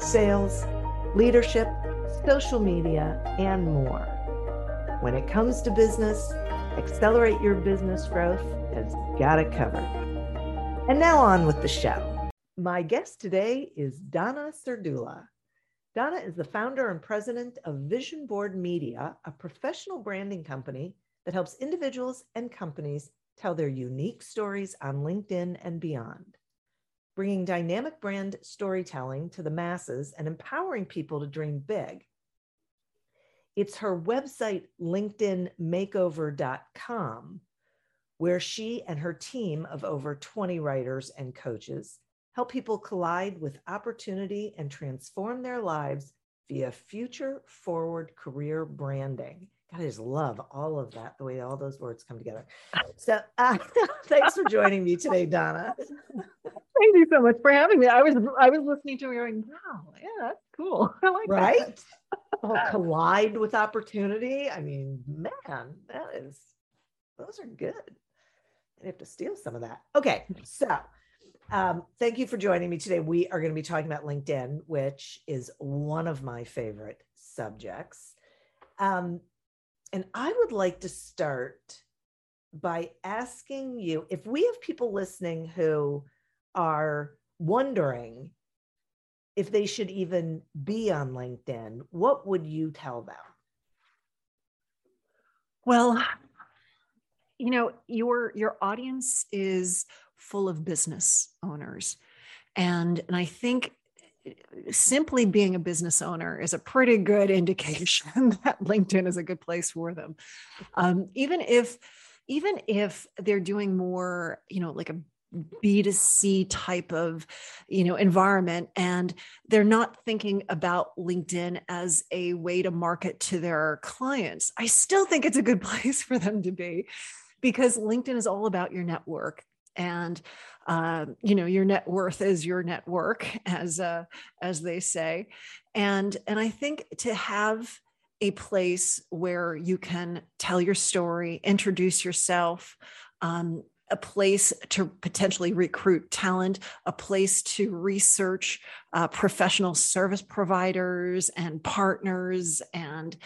sales, leadership, social media, and more. When it comes to business, Accelerate Your Business Growth has got it covered. And now on with the show. My guest today is Donna Serdula. Donna is the founder and president of Vision Board Media, a professional branding company that helps individuals and companies tell their unique stories on LinkedIn and beyond. Bringing dynamic brand storytelling to the masses and empowering people to dream big it's her website, LinkedInmakeover.com, where she and her team of over 20 writers and coaches help people collide with opportunity and transform their lives via future forward career branding. God, I just love all of that, the way all those words come together. So, uh, thanks for joining me today, Donna. Thank you so much for having me. I was I was listening to you going, wow, yeah, that's cool. I like right? that oh, collide with opportunity. I mean, man, that is, those are good. I have to steal some of that. Okay. So, um, thank you for joining me today. We are going to be talking about LinkedIn, which is one of my favorite subjects. Um, and I would like to start by asking you if we have people listening who are wondering if they should even be on LinkedIn, what would you tell them? Well, you know, your your audience is full of business owners. And and I think simply being a business owner is a pretty good indication that LinkedIn is a good place for them. Um, even if even if they're doing more, you know, like a b2c type of you know environment and they're not thinking about linkedin as a way to market to their clients. I still think it's a good place for them to be because linkedin is all about your network and uh, you know your net worth is your network as uh, as they say. And and i think to have a place where you can tell your story introduce yourself um, a place to potentially recruit talent, a place to research uh, professional service providers and partners and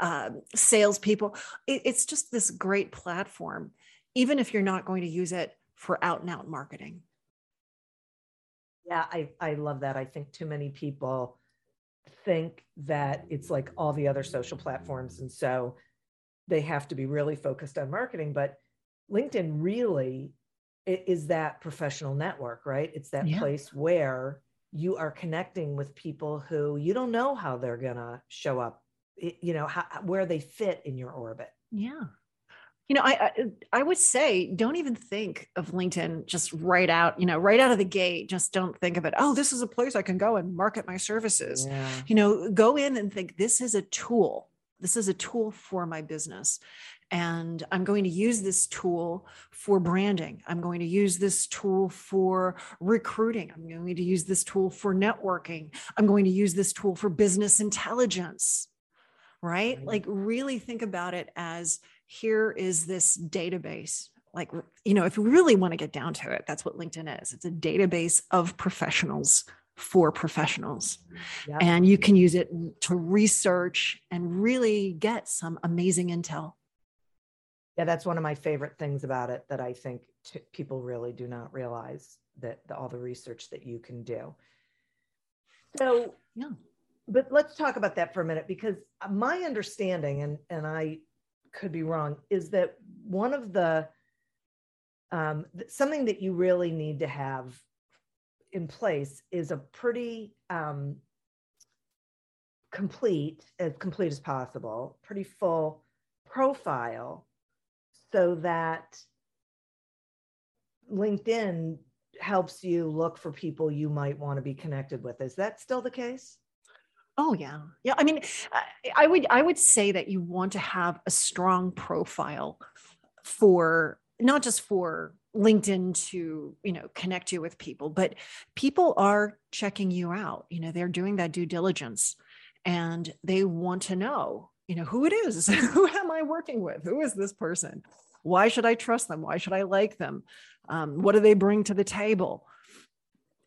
uh, salespeople. It, it's just this great platform, even if you're not going to use it for out and out marketing. Yeah, I, I love that. I think too many people think that it's like all the other social platforms. And so they have to be really focused on marketing. But LinkedIn really is that professional network, right? It's that yeah. place where you are connecting with people who you don't know how they're going to show up, you know, how, where they fit in your orbit. Yeah. You know, I, I, I would say don't even think of LinkedIn just right out, you know, right out of the gate. Just don't think of it. Oh, this is a place I can go and market my services. Yeah. You know, go in and think this is a tool. This is a tool for my business. And I'm going to use this tool for branding. I'm going to use this tool for recruiting. I'm going to use this tool for networking. I'm going to use this tool for business intelligence, right? Like, really think about it as here is this database. Like, you know, if we really want to get down to it, that's what LinkedIn is it's a database of professionals for professionals. Yep. And you can use it to research and really get some amazing intel yeah that's one of my favorite things about it that i think t- people really do not realize that the, all the research that you can do. So yeah. but let's talk about that for a minute because my understanding and and i could be wrong is that one of the um, something that you really need to have in place is a pretty um, complete as complete as possible pretty full profile so that LinkedIn helps you look for people you might want to be connected with. Is that still the case? Oh yeah. Yeah, I mean I would I would say that you want to have a strong profile for not just for LinkedIn to, you know, connect you with people, but people are checking you out. You know, they're doing that due diligence and they want to know, you know, who it is. who am I working with? Who is this person? Why should I trust them? Why should I like them? Um, what do they bring to the table?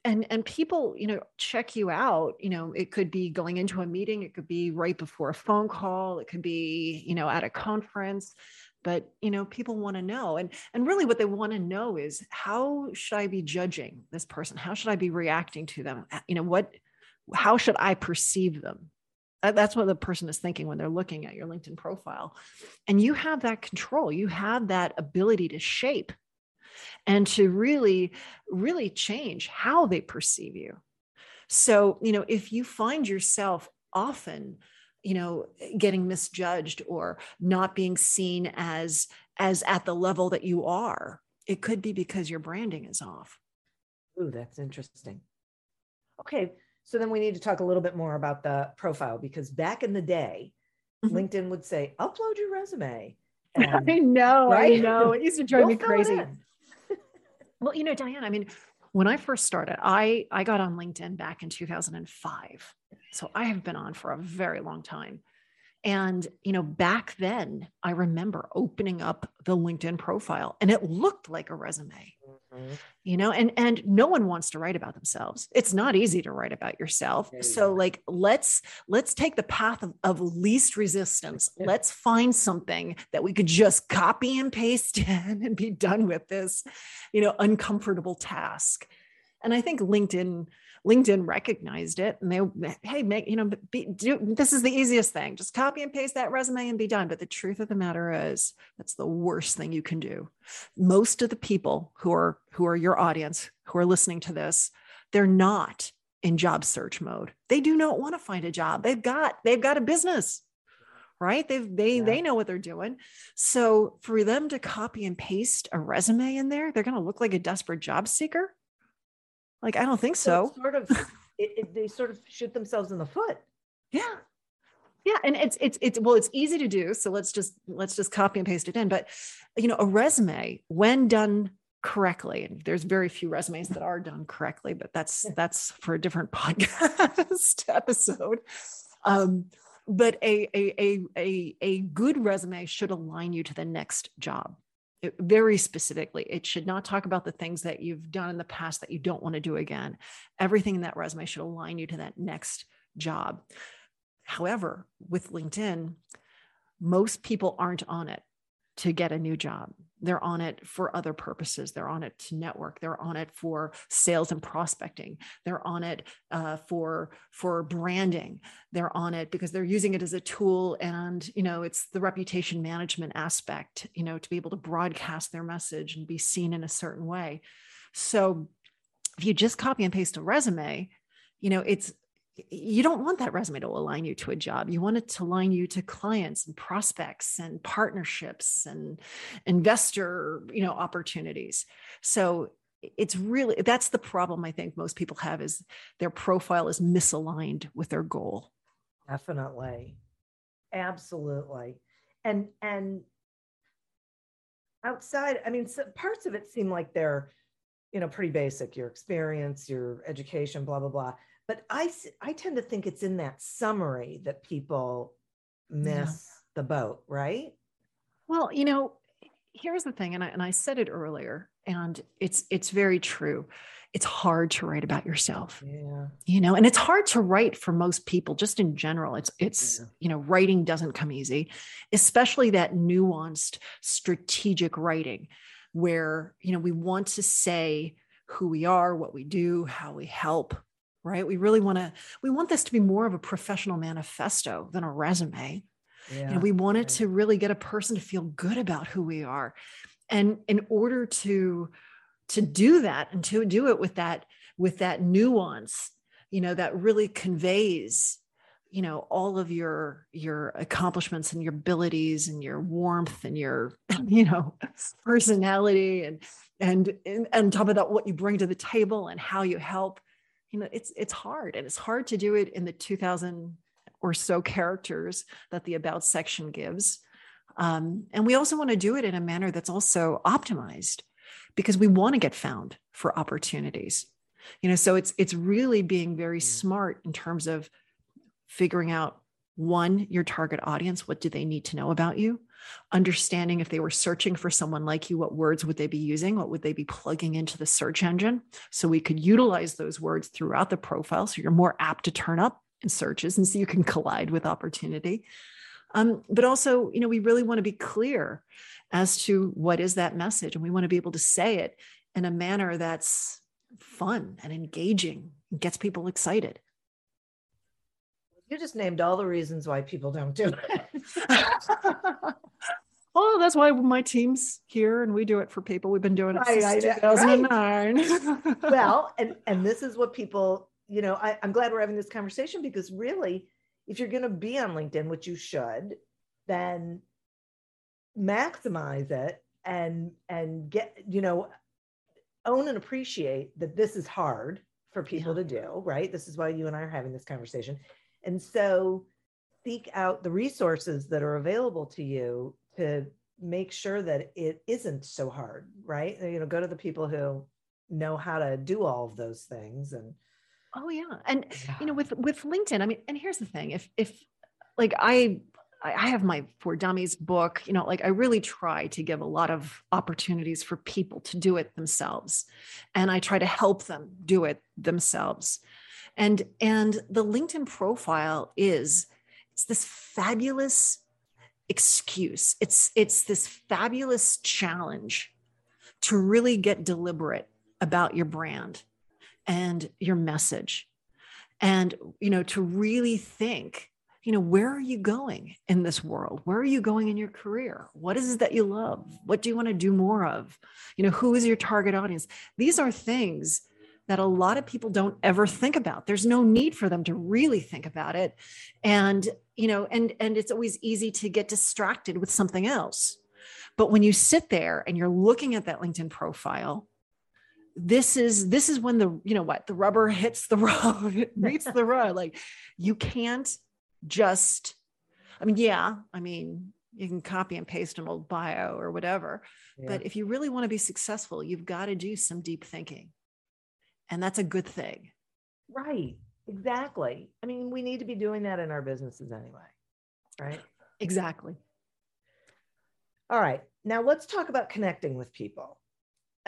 and and people you know check you out you know it could be going into a meeting it could be right before a phone call it could be you know at a conference but you know people want to know and and really what they want to know is how should i be judging this person how should i be reacting to them you know what how should i perceive them that's what the person is thinking when they're looking at your linkedin profile. And you have that control. You have that ability to shape and to really really change how they perceive you. So you know if you find yourself often you know getting misjudged or not being seen as as at the level that you are it could be because your branding is off. Ooh, that's interesting. Okay so then we need to talk a little bit more about the profile because back in the day mm-hmm. linkedin would say upload your resume and, i know right? i know it used to drive me crazy well you know diane i mean when i first started i i got on linkedin back in 2005 so I have been on for a very long time. And, you know, back then I remember opening up the LinkedIn profile and it looked like a resume. Mm-hmm. You know, and and no one wants to write about themselves. It's not easy to write about yourself. so like let's let's take the path of, of least resistance. Yeah. Let's find something that we could just copy and paste in and be done with this, you know, uncomfortable task. And I think LinkedIn LinkedIn recognized it and they, hey, make, you know, be, do, this is the easiest thing. Just copy and paste that resume and be done. But the truth of the matter is that's the worst thing you can do. Most of the people who are, who are your audience, who are listening to this, they're not in job search mode. They do not want to find a job. They've got, they've got a business right they've they yeah. they know what they're doing so for them to copy and paste a resume in there they're going to look like a desperate job seeker like, I don't think so. so. sort of, it, it, they sort of shoot themselves in the foot. Yeah. Yeah. And it's, it's, it's, well, it's easy to do. So let's just, let's just copy and paste it in. But, you know, a resume, when done correctly, and there's very few resumes that are done correctly, but that's, that's for a different podcast episode. Um, but a, a, a, a, a good resume should align you to the next job very specifically. It should not talk about the things that you've done in the past that you don't want to do again. Everything in that resume should align you to that next job. However, with LinkedIn, most people aren't on it to get a new job. They're on it for other purposes. They're on it to network. They're on it for sales and prospecting. They're on it uh, for for branding. They're on it because they're using it as a tool, and you know it's the reputation management aspect. You know to be able to broadcast their message and be seen in a certain way. So if you just copy and paste a resume, you know it's you don't want that resume to align you to a job. You want it to align you to clients and prospects and partnerships and investor, you know, opportunities. So it's really that's the problem I think most people have is their profile is misaligned with their goal. Definitely. Absolutely. And and outside, I mean, so parts of it seem like they're, you know, pretty basic, your experience, your education, blah, blah, blah but I, I tend to think it's in that summary that people miss yeah. the boat, right? Well, you know, here's the thing, and I, and I said it earlier, and it's it's very true. It's hard to write about yourself. Yeah. You know, and it's hard to write for most people, just in general. It's it's yeah. you know, writing doesn't come easy, especially that nuanced strategic writing where, you know, we want to say who we are, what we do, how we help, right? We really want to, we want this to be more of a professional manifesto than a resume. Yeah, and we want it to really get a person to feel good about who we are. And in order to, to do that and to do it with that, with that nuance, you know, that really conveys you know all of your your accomplishments and your abilities and your warmth and your you know personality and and and on top of that what you bring to the table and how you help you know it's it's hard and it's hard to do it in the 2000 or so characters that the about section gives. Um, and we also want to do it in a manner that's also optimized because we want to get found for opportunities. You know so it's it's really being very mm. smart in terms of figuring out one your target audience what do they need to know about you understanding if they were searching for someone like you what words would they be using? What would they be plugging into the search engine? So we could utilize those words throughout the profile so you're more apt to turn up in searches and so you can collide with opportunity. Um, but also you know we really want to be clear as to what is that message and we want to be able to say it in a manner that's fun and engaging and gets people excited. You just named all the reasons why people don't do it. oh, that's why my team's here and we do it for people. We've been doing it right, since 2009. Right. well, and and this is what people, you know, I, I'm glad we're having this conversation because really, if you're going to be on LinkedIn, which you should, then maximize it and and get, you know, own and appreciate that this is hard for people yeah. to do, right? This is why you and I are having this conversation. And so seek out the resources that are available to you to make sure that it isn't so hard, right? You know, go to the people who know how to do all of those things and oh yeah and yeah. you know with with linkedin i mean and here's the thing if if like i I have my For Dummies book, you know, like I really try to give a lot of opportunities for people to do it themselves. And I try to help them do it themselves and and the linkedin profile is it's this fabulous excuse. It's it's this fabulous challenge to really get deliberate about your brand and your message. And you know to really think you know where are you going in this world? Where are you going in your career? What is it that you love? What do you want to do more of? You know who is your target audience? These are things that a lot of people don't ever think about. There's no need for them to really think about it. And you know and and it's always easy to get distracted with something else. But when you sit there and you're looking at that linkedin profile this is this is when the you know what the rubber hits the road meets the road. Like you can't just i mean yeah i mean you can copy and paste an old bio or whatever yeah. but if you really want to be successful you've got to do some deep thinking and that's a good thing. Right. Exactly. I mean, we need to be doing that in our businesses anyway. Right. Exactly. All right. Now let's talk about connecting with people.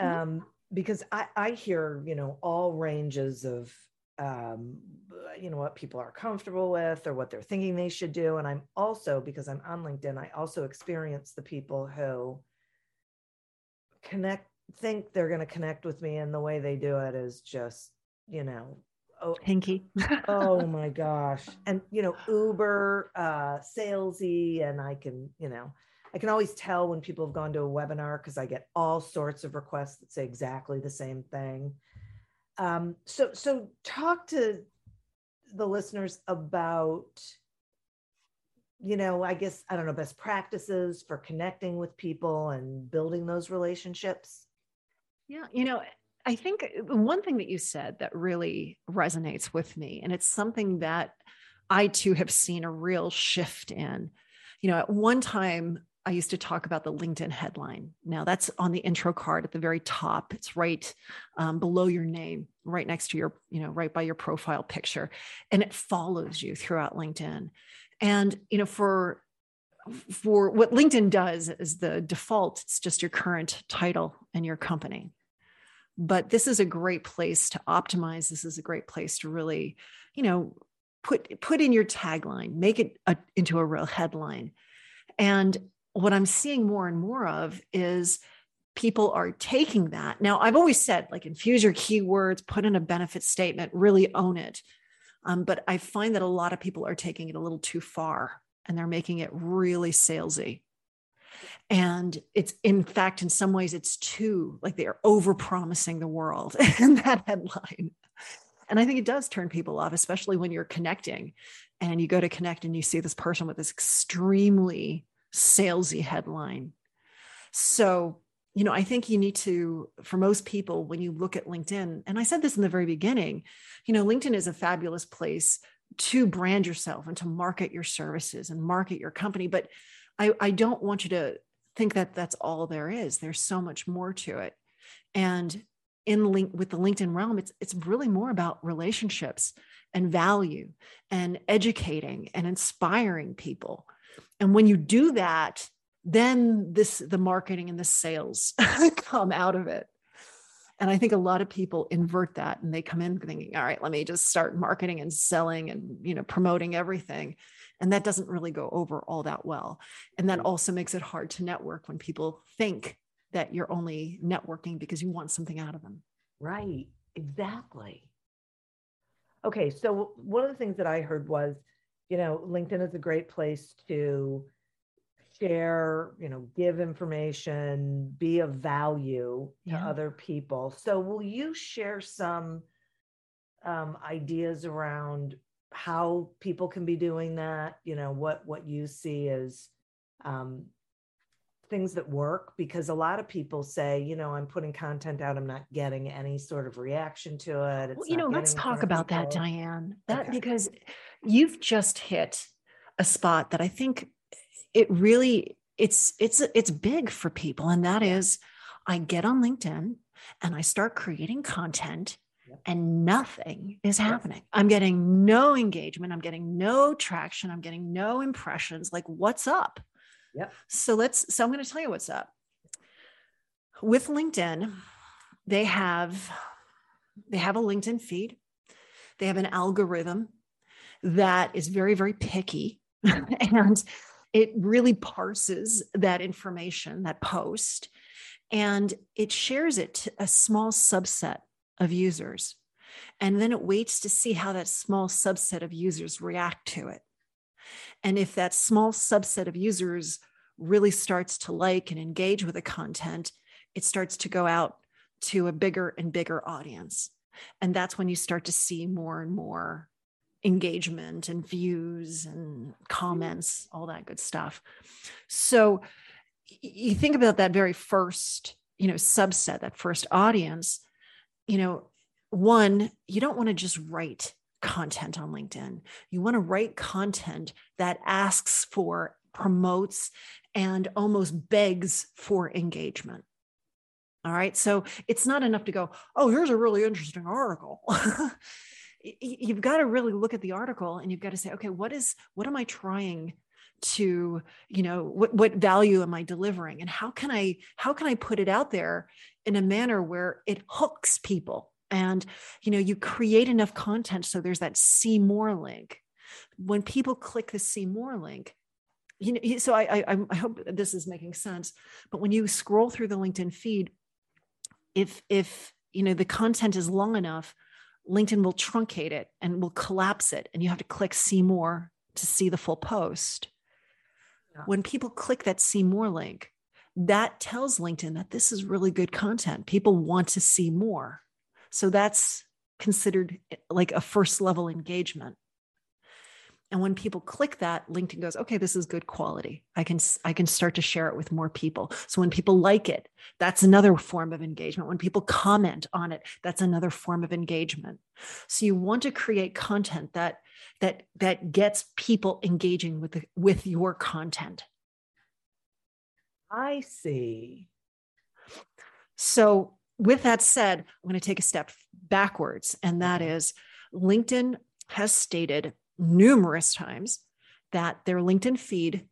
Mm-hmm. Um, because I, I hear, you know, all ranges of, um, you know, what people are comfortable with or what they're thinking they should do. And I'm also, because I'm on LinkedIn, I also experience the people who connect think they're going to connect with me and the way they do it is just you know oh hinky. oh my gosh. And you know uber uh salesy and i can you know i can always tell when people have gone to a webinar because i get all sorts of requests that say exactly the same thing. Um so so talk to the listeners about you know i guess i don't know best practices for connecting with people and building those relationships yeah, you know, I think uh, one thing that you said that really resonates with me, and it's something that I too have seen a real shift in. You know, at one time, I used to talk about the LinkedIn headline. Now that's on the intro card at the very top. It's right um, below your name, right next to your, you know, right by your profile picture, and it follows you throughout LinkedIn. And you know, for for what LinkedIn does is the default, it's just your current title and your company. But this is a great place to optimize. This is a great place to really, you know, put put in your tagline, make it a, into a real headline. And what I'm seeing more and more of is people are taking that. Now, I've always said, like, infuse your keywords, put in a benefit statement, really own it. Um, but I find that a lot of people are taking it a little too far and they're making it really salesy. And it's, in fact, in some ways, it's too like they're over promising the world in that headline. And I think it does turn people off, especially when you're connecting and you go to connect and you see this person with this extremely salesy headline. So, you know, I think you need to, for most people, when you look at LinkedIn, and I said this in the very beginning, you know, LinkedIn is a fabulous place to brand yourself and to market your services and market your company. But I, I don't want you to think that that's all there is. There's so much more to it. And in link with the LinkedIn realm, it's it's really more about relationships and value and educating and inspiring people. And when you do that, then this the marketing and the sales come out of it. And I think a lot of people invert that and they come in thinking, all right, let me just start marketing and selling and you know promoting everything. And that doesn't really go over all that well. And that also makes it hard to network when people think that you're only networking because you want something out of them. Right. Exactly. Okay. So, one of the things that I heard was, you know, LinkedIn is a great place to share, you know, give information, be of value to Yeah. other people. So, will you share some um, ideas around how people can be doing that? You know, what what you see as um, things that work? Because a lot of people say, you know, I'm putting content out, I'm not getting any sort of reaction to it. It's Well, you know, let's getting in front talk about that. Diane. That Okay. because you've just hit a spot that I think it really it's it's it's big for people and that is I get on LinkedIn and I start creating content Yep. and nothing is happening. I'm getting no engagement, I'm getting no traction, I'm getting no impressions like what's up? Yep. So let's so I'm going to tell you what's up. With LinkedIn, they have they have a LinkedIn feed. They have an algorithm that is very very picky and it really parses that information, that post, and it shares it to a small subset of users. And then it waits to see how that small subset of users react to it. And if that small subset of users really starts to like and engage with the content, it starts to go out to a bigger and bigger audience. And that's when you start to see more and more engagement and views and comments, all that good stuff. So you think about that very first, you know, subset, that first audience, you know, one, you don't want to just write content on LinkedIn. You want to write content that asks for, promotes, and almost begs for engagement. All right. So it's not enough to go, oh, here's a really interesting article. You've got to really look at the article and you've got to say, okay, what is, what am I trying to, you know, what, what value am I delivering? And how can I, how can I put it out there in a manner where it hooks people? And, you know, you create enough content so there's that see more link. When people click the see more link, you know, so I, I, I hope this is making sense. But when you scroll through the LinkedIn feed, if if you know the content is long enough, LinkedIn will truncate it and will collapse it, and you have to click see more to see the full post. Yeah. When people click that see more link, that tells LinkedIn that this is really good content. People want to see more. So that's considered like a first level engagement. And when people click that, LinkedIn goes, okay, this is good quality. I can I can start to share it with more people. So when people like it, that's another form of engagement. When people comment on it, that's another form of engagement. So you want to create content that that that gets people engaging with the, with your content. I see. So, with that said, I'm going to take a step backwards, and that is LinkedIn has stated numerous times that their LinkedIn feed,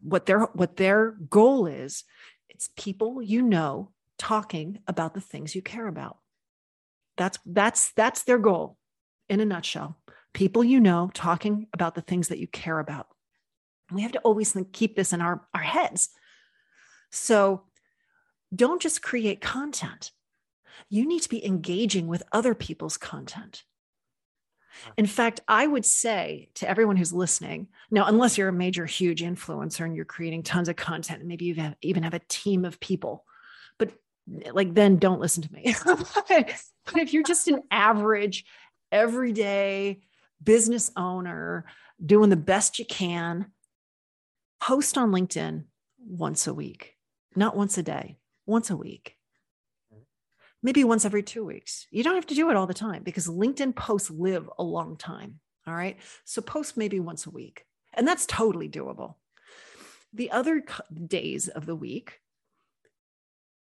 what their what their goal is, it's people you know talking about the things you care about. That's that's that's their goal in a nutshell. People you know talking about the things that you care about. We have to always think, keep this in our, our heads. So don't just create content. You need to be engaging with other people's content. In fact, I would say to everyone who's listening, now, unless you're a major, huge influencer and you're creating tons of content, and maybe you even have a team of people, but like then don't listen to me. but if you're just an average, everyday business owner doing the best you can, post on LinkedIn once a week, not once a day, once a week. Maybe once every two weeks. You don't have to do it all the time because LinkedIn posts live a long time. All right. So post maybe once a week, and that's totally doable. The other days of the week,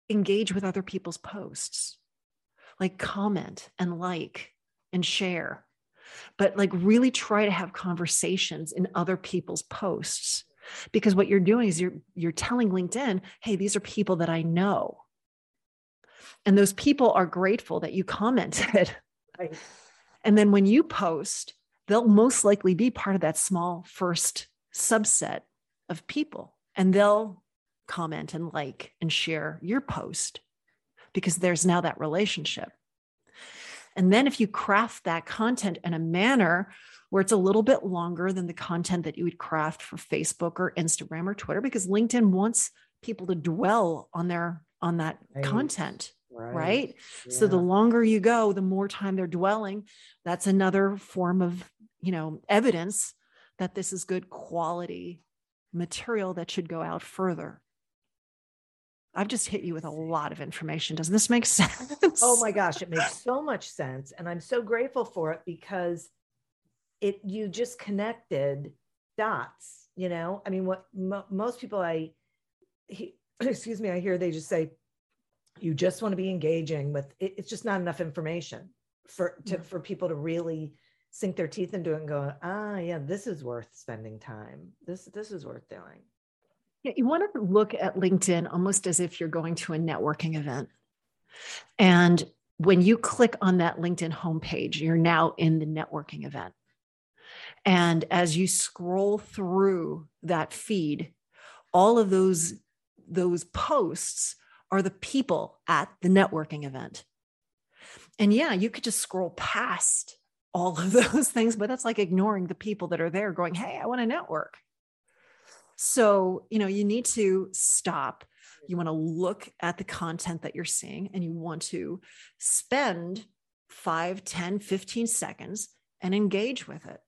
engage with other people's posts, like comment and like and share, but like really try to have conversations in other people's posts because what you're doing is you're you're telling LinkedIn, "Hey, these are people that I know." And those people are grateful that you commented. Right. And then when you post, they'll most likely be part of that small first subset of people and they'll comment and like and share your post because there's now that relationship. And then if you craft that content in a manner where it's a little bit longer than the content that you would craft for Facebook or Instagram or Twitter because LinkedIn wants people to dwell on their on that right. content right, right? Yeah. so the longer you go the more time they're dwelling that's another form of you know evidence that this is good quality material that should go out further I've just hit you with a lot of information. Doesn't this make oh sense? Oh my gosh, it makes so much sense. And I'm so grateful for it because it you just connected dots, you know? I mean, what mo- most people I he, excuse me, I hear they just say you just want to be engaging with it, it's just not enough information for to, for people to really sink their teeth into it and go, ah, yeah, this is worth spending time. This this is worth doing. Yeah, you want to look at LinkedIn almost as if you're going to a networking event. And when you click on that LinkedIn homepage, you're now in the networking event. And as you scroll through that feed, all of those, those posts are the people at the networking event. And yeah, you could just scroll past all of those things, but that's like ignoring the people that are there going, Hey, I want to network. So, you know, you need to stop. You want to look at the content that you're seeing and you want to spend 5, 10, 15 seconds and engage with it.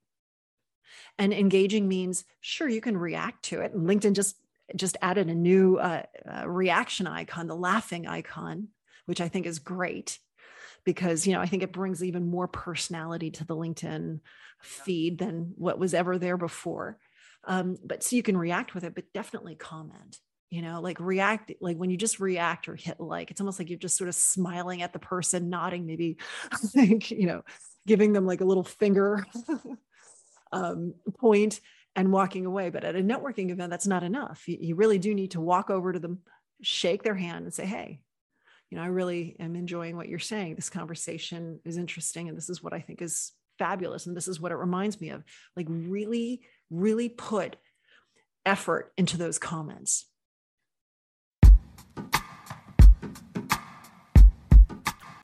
And engaging means, sure, you can react to it. And LinkedIn just just added a new uh, uh, reaction icon, the laughing icon, which I think is great because you know I think it brings even more personality to the LinkedIn feed than what was ever there before. Um, but so you can react with it, but definitely comment. You know, like react, like when you just react or hit like, it's almost like you're just sort of smiling at the person, nodding, maybe, like, you know, giving them like a little finger um, point and walking away. But at a networking event, that's not enough. You, you really do need to walk over to them, shake their hand, and say, hey, you know, I really am enjoying what you're saying. This conversation is interesting. And this is what I think is fabulous. And this is what it reminds me of. Like, really really put effort into those comments.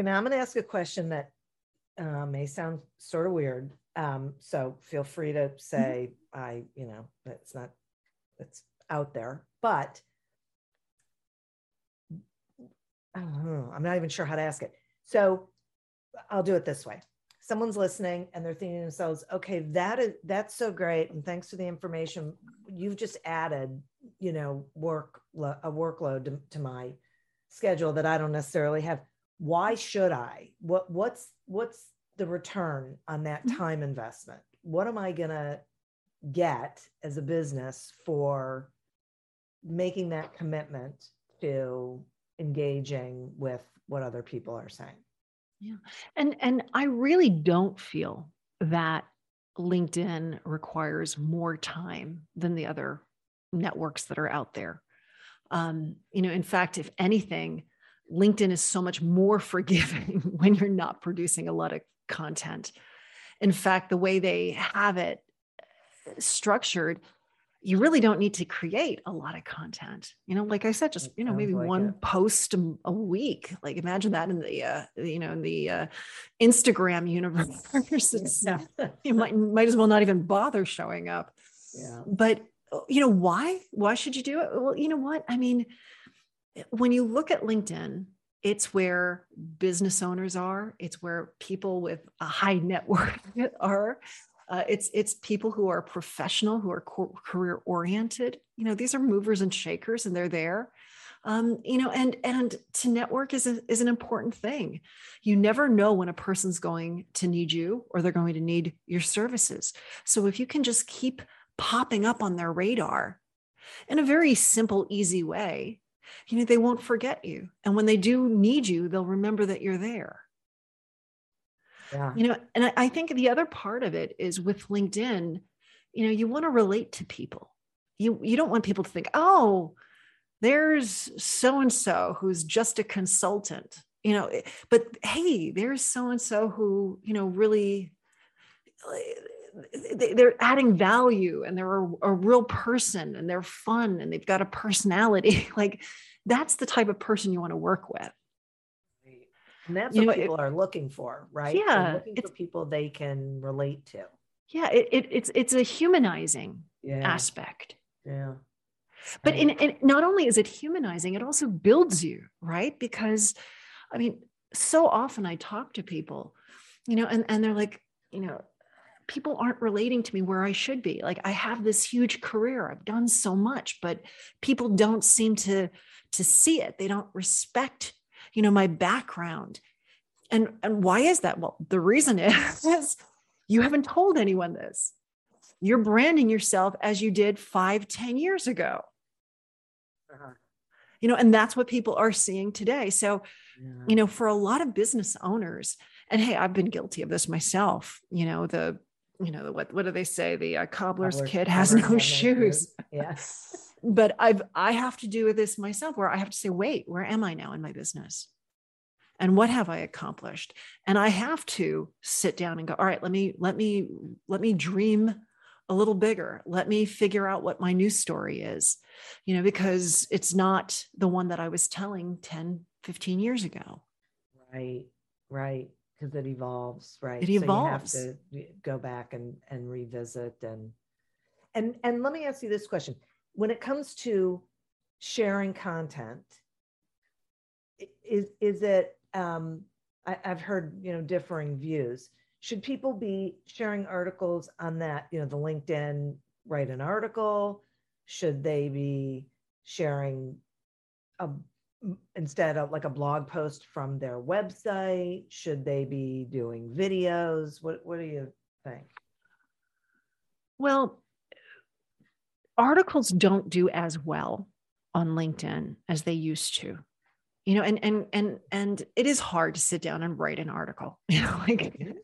Okay, now I'm going to ask a question that uh, may sound sort of weird. Um, so feel free to say mm-hmm. I, you know, it's not, it's out there, but I don't know. I'm not even sure how to ask it. So I'll do it this way. Someone's listening and they're thinking to themselves, okay, that is that's so great. And thanks for the information. You've just added, you know, work a workload to, to my schedule that I don't necessarily have. Why should I? What what's what's the return on that Mhm. time investment? What am I gonna get as a business for making that commitment to engaging with what other people are saying? Yeah. And and I really don't feel that LinkedIn requires more time than the other networks that are out there. Um, you know, in fact, if anything, LinkedIn is so much more forgiving when you're not producing a lot of content. In fact, the way they have it structured, you really don't need to create a lot of content. You know, like I said, just you know, maybe like one it. post a, a week. Like imagine that in the uh, you know in the uh, Instagram universe. You might might as well not even bother showing up. yeah. But uh, you know why? Why should you do it? Well, you know what? I mean, when you look at LinkedIn, it's where business owners are. It's where people with a high net worth are. Uh, it's it's people who are professional, who are co- career oriented. You know, these are movers and shakers, and they're there. Um, you know, and and to network is a, is an important thing. You never know when a person's going to need you or they're going to need your services. So if you can just keep popping up on their radar in a very simple, easy way, you know, they won't forget you. And when they do need you, they'll remember that you're there. Yeah. You know, and I, I think the other part of it is with LinkedIn, you know, you want to relate to people. You you don't want people to think, oh, there's so and so who's just a consultant, you know, eh, but hey, there's so and so who, you know, really they're adding value and they're a, a real person and they're fun and they've got a personality. like that's the type of person you want to work with. And that's You what know, it- people are looking for, right? They're Yeah, looking for it's- people they can relate to. Yeah, it, it, it's it's a humanizing Yeah. aspect. Yeah. but in, in, not only is it humanizing it also builds you right because i mean so often i talk to people you know and, and they're like you know people aren't relating to me where i should be. Like i have this huge career. I've done so much but people don't seem to to see it. They don't respect you know my background. And and why is that? Well the reason is, is you haven't told anyone this. You're branding yourself as you did five ten years ago. Uh-huh. you know and that's what people are seeing today. So Yeah. you know for a lot of business owners and hey i've been guilty of this myself you know the you know the, what what do they say? The uh, cobbler's Cobbler's kid has no shoes. Yes. but i've i have to do with this myself where i have to say wait where am i now in my business? And what have i accomplished? And i have to sit down and go all right let me let me let me dream a little bigger. Let me figure out what my new story is. You know because it's not the one that i was telling 10 15 years ago. Right. Right. Because it evolves, right? It So evolves. you have to go back and and revisit and and and let me ask you this question: When it comes to sharing content, is is it? Um, I, I've heard you know differing views. Should people be sharing articles on that? You know, the LinkedIn write an article. Should they be sharing a instead of like a blog post from their website? Should they be doing videos? What What do you think? Well, articles don't do as well on LinkedIn as they used to. You know, and and and and it is hard to sit down and write an article. You know, like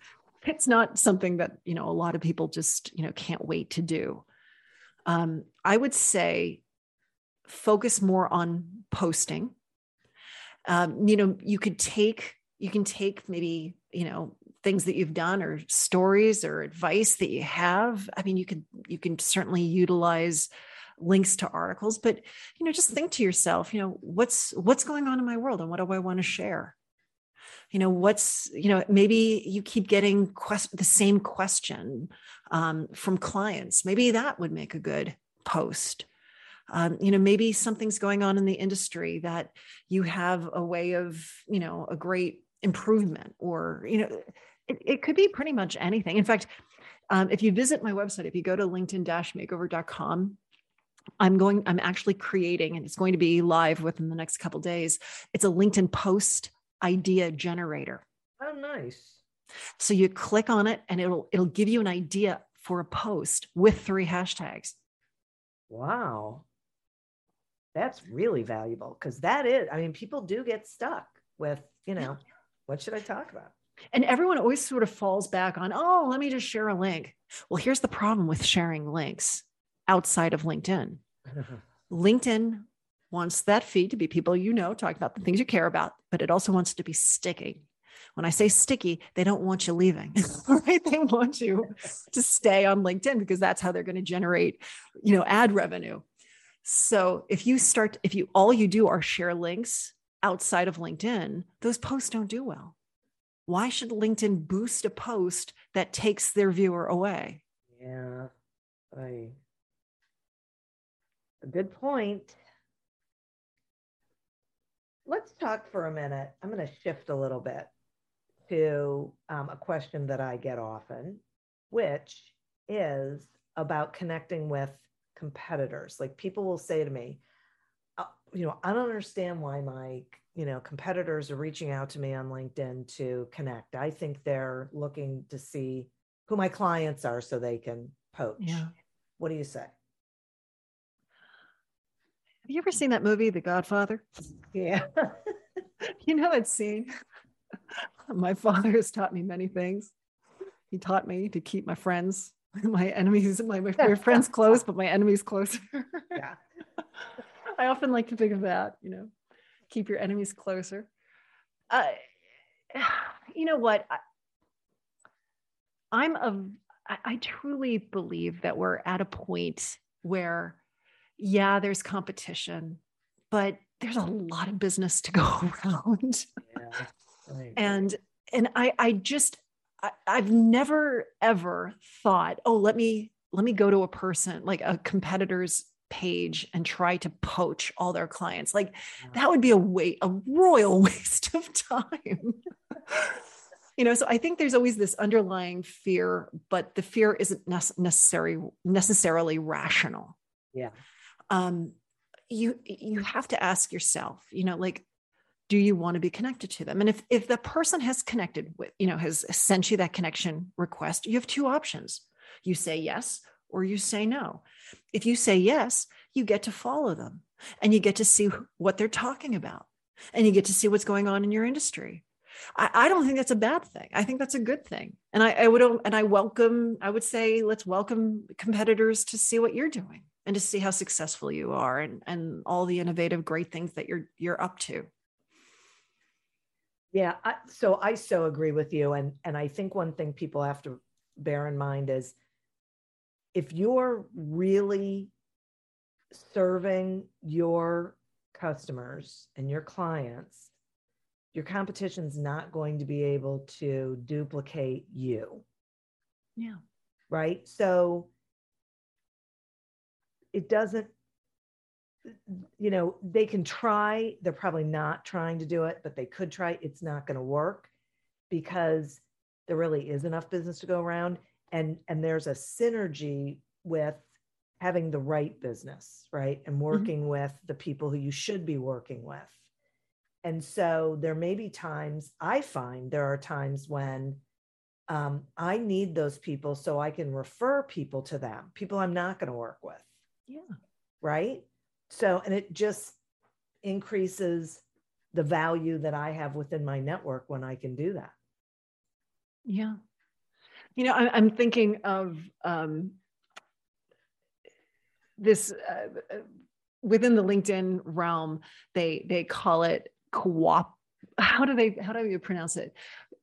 it's not something that, you know, a lot of people just, you know, can't wait to do. Um, I would say focus more on posting. Um, you know, you could take you can take maybe, you know, things that you've done or stories or advice that you have. I mean you can you can certainly utilize links to articles but you know just think to yourself you know what's what's going on in my world and what do i want to share? You know what's you know maybe you keep getting quest- the same question um, from clients. Maybe that would make a good post um, you know maybe something's going on in the industry that you have a way of you know a great improvement or you know it, it could be pretty much anything in fact um, if you visit my website if you go to linkedin-makeover.com i'm going i'm actually creating and it's going to be live within the next couple days it's a linkedin post idea generator Oh, nice. so you click on it and it'll it'll give you an idea for a post with three hashtags Wow. That's really valuable because that is, I mean, people do get stuck with, you know, what should I talk about? And everyone always sort of falls back on, oh, let me just share a link. Well, here's the problem with sharing links outside of LinkedIn. LinkedIn wants that feed to be people you know, talking about the things you care about, but it also wants to be sticky. When I say sticky, they don't want you leaving, right? They want you to stay on LinkedIn because that's how they're going to generate, you know, ad revenue. So if you start, if you all you do are share links outside of LinkedIn, those posts don't do well. Why should LinkedIn boost a post that takes their viewer away? yeah. I, a good point. Let's talk for a minute. I'm going to shift a little bit to um, a question that I get often, which is about connecting with competitors. Like people will say to me, uh, you know, I don't understand why my, you know, competitors are reaching out to me on LinkedIn to connect. I think they're looking to see who my clients are so they can poach. Yeah. What do you say? Have you ever seen that movie, The Godfather? Yeah. You know that scene? my father has taught me many things. He taught me to keep my friends, my enemies, my, my my friends close, but my enemies closer. Yeah. I often like to think of that, you know, keep your enemies closer. Uh, you know what? I, I'm a, I, I truly believe that we're at a point where, yeah, there's competition, but there's a lot of business to go around yeah. Right. and and i i just I, i've never ever thought oh let me let me go to a person like a competitor's page and try to poach all their clients. Like that would be a wait a royal waste of time. You know so i think there's always this underlying fear but the fear isn't nece- necessary necessarily rational. Yeah. um you you have to ask yourself you know like do you want to be connected to them and if if the person has connected with you know has sent you that connection request you have two options you say yes or you say no if you say yes you get to follow them and you get to see what they're talking about and you get to see what's going on in your industry I, I don't think that's a bad thing. I think that's a good thing. And I, I would and I welcome, I would say let's welcome competitors to see what you're doing and to see how successful you are and, and all the innovative great things that you're you're up to. Yeah. I, so I so agree with you. And and I think one thing people have to bear in mind is if you're really serving your customers and your clients, your competition's not going to be able to duplicate you. Yeah. Right. So it doesn't you know they can try they're probably not trying to do it but they could try it's not going to work because there really is enough business to go around and and there's a synergy with having the right business right and working with the people who you should be working with. And so there may be times i find there are times when um, i need those people so i can refer people to them people i'm not going to work with. Yeah. right so and it just increases the value that i have within my network when i can do that Yeah. You know, I, I'm thinking of um, this uh, uh, within the LinkedIn realm. They they call it coop. How do they? How do you pronounce it?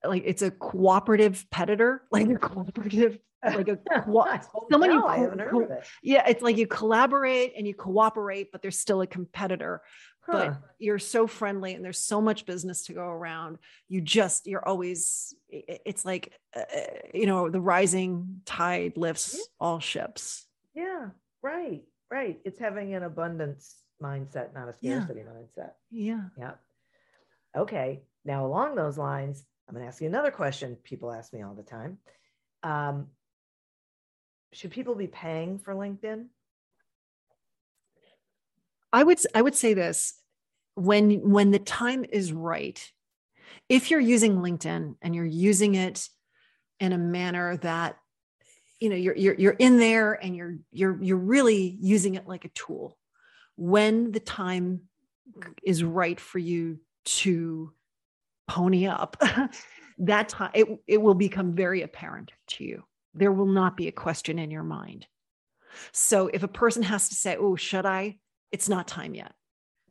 Like it's a cooperative peditor, like a cooperative, like a co- someone you no, I haven't heard co- of it. yeah. It's like you collaborate and you cooperate, but there's still a competitor. But you're so friendly and there's so much business to go around. You just you're always it's like uh, you know the rising tide lifts all ships. Yeah right right. It's having an abundance mindset not a Yeah. scarcity mindset. Yeah. Yeah okay Now, along those lines, I'm going to ask you another question people ask me all the time. Um, should people be paying for LinkedIn? I would I would say this when when the time is right. If you're using LinkedIn and you're using it in a manner that you know you're you're you're in there and you're you're you're really using it like a tool when the time is right for you to pony up. That time it, it will become very apparent to you. There will not be a question in your mind. So if a person has to say oh should i? It's not time yet.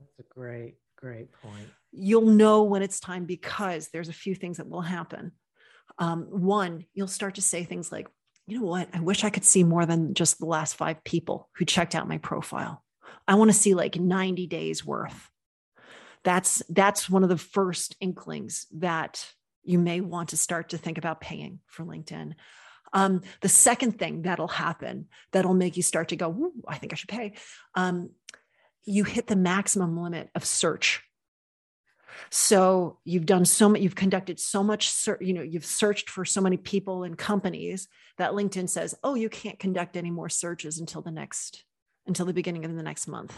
That's a great great point. You'll know when it's time because there's a few things that will happen. Um, one you'll start to say things like you know what? I wish i could see more than just the last five people who checked out my profile. I want to see like 90 days worth that's that's one of the first inklings that you may want to start to think about paying for linkedin. Um, the second thing that'll happen that'll make you start to go i think i should pay um, you hit the maximum limit of search. So you've done so much you've conducted so much you know you've searched for so many people and companies that linkedin says oh you can't conduct any more searches until the next until the beginning of the next month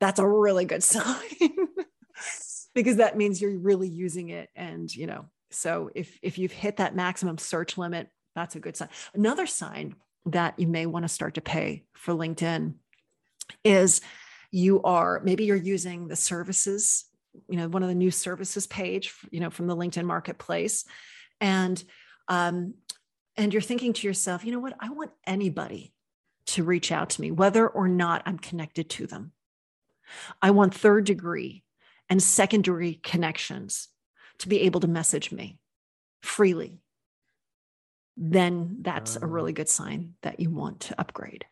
that's a really good sign. Because that means you're really using it and you know so if if you've hit that maximum search limit that's a good sign. Another sign that you may want to start to pay for linkedin is you are maybe you're using the services you know one of the new services page you know from the linkedin marketplace and um and you're thinking to yourself you know what? I want anybody to reach out to me whether or not i'm connected to them I want third degree and secondary connections to be able to message me freely. Then that's a really um, good sign that you want to upgrade.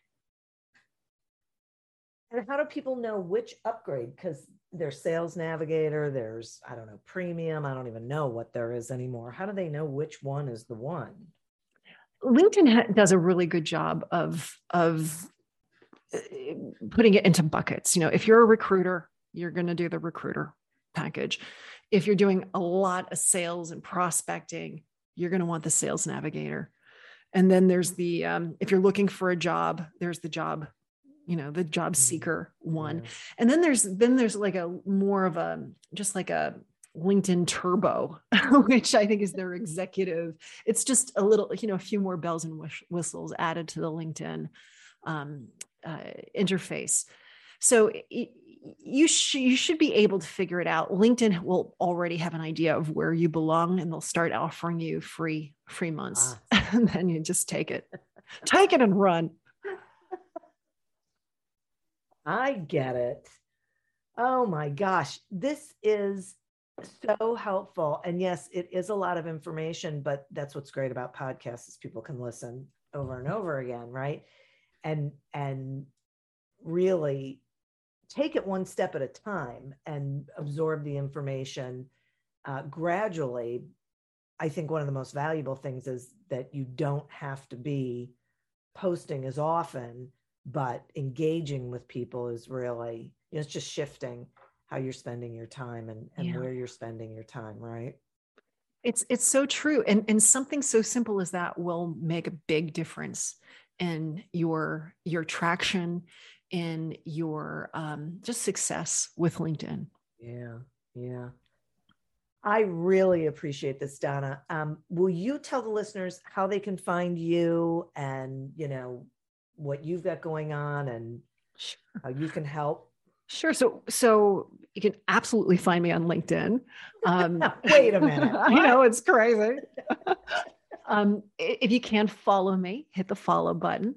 And how do people know which upgrade? Because there's Sales Navigator, there's, I don't know, Premium. I don't even know what there is anymore. How do they know which one is the one? LinkedIn ha- does a really good job of, of putting it into buckets. You know, if you're a recruiter, you're going to do the recruiter package. If you're doing a lot of sales and prospecting, you're going to want the sales navigator. And then there's the um, if you're looking for a job, there's the job, you know, the job mm-hmm. seeker one. Yeah. And then there's then there's like a more of a just like a LinkedIn Turbo, which I think is their executive. It's just a little, you know, a few more bells and whistles added to the LinkedIn um, uh, interface. So it, you sh- you should be able to figure it out. LinkedIn will already have an idea of where you belong, and they'll start offering you free free months, ah. and then you just take it, take it and run. I get it. Oh my gosh, this is so helpful. And yes, it is a lot of information, but that's what's great about podcasts is people can listen over and over again, right? And and really take it one step at a time and absorb the information uh, gradually i think one of the most valuable things is that you don't have to be posting as often but engaging with people is really you know, it's just shifting how you're spending your time and, and yeah. where you're spending your time right? It's it's so true. And and something so simple as that will make a big difference in your your traction in your um, just success with linkedin yeah yeah i really appreciate this donna um, will you tell the listeners how they can find you and you know what you've got going on and sure. how you can help Sure. So, so you can absolutely find me on LinkedIn. Um, Wait a minute. I know it's crazy. um, if you can follow me, hit the follow button.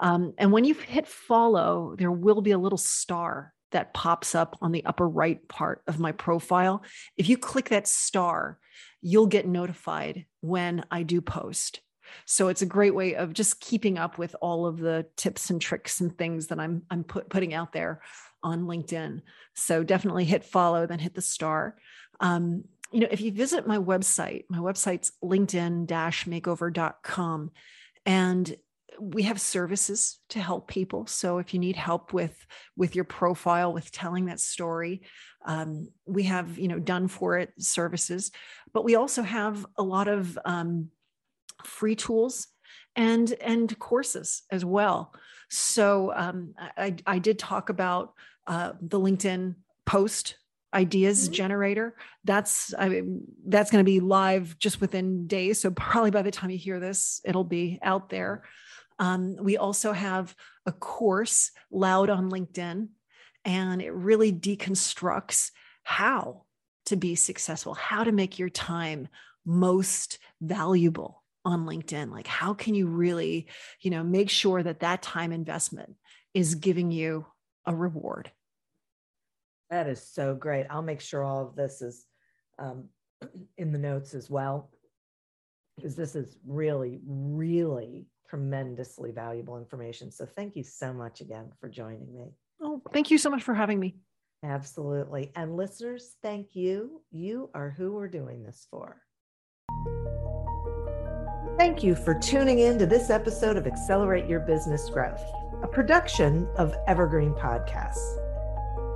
Um, and when you hit follow, there will be a little star that pops up on the upper right part of my profile. If you click that star, you'll get notified when I do post. So it's a great way of just keeping up with all of the tips and tricks and things that I'm I'm put, putting out there on LinkedIn. So definitely hit follow, then hit the star. Um, you know, if you visit my website, my website's linkedin-makeover.com. And we have services to help people. So if you need help with with your profile, with telling that story, Um, we have, you know, done for it services, but we also have a lot of um, free tools and and courses as well. So um, I, I did talk about uh, the LinkedIn post ideas mm-hmm. generator that's i mean that's going to be live just within days. So probably by the time you hear this it'll be out there. Um, we also have a course loud on linkedin and it really deconstructs how to be successful how to make your time most valuable on linkedin. Like how can you really you know make sure that that time investment is giving you a reward that is so great. I'll make sure all of this is um, in the notes as well, because this is really, really tremendously valuable information. So thank you so much again for joining me. Oh, thank you so much for having me. Absolutely. And listeners, thank you. You are who we're doing this for. Thank you for tuning in to this episode of Accelerate Your Business Growth, a production of Evergreen Podcasts.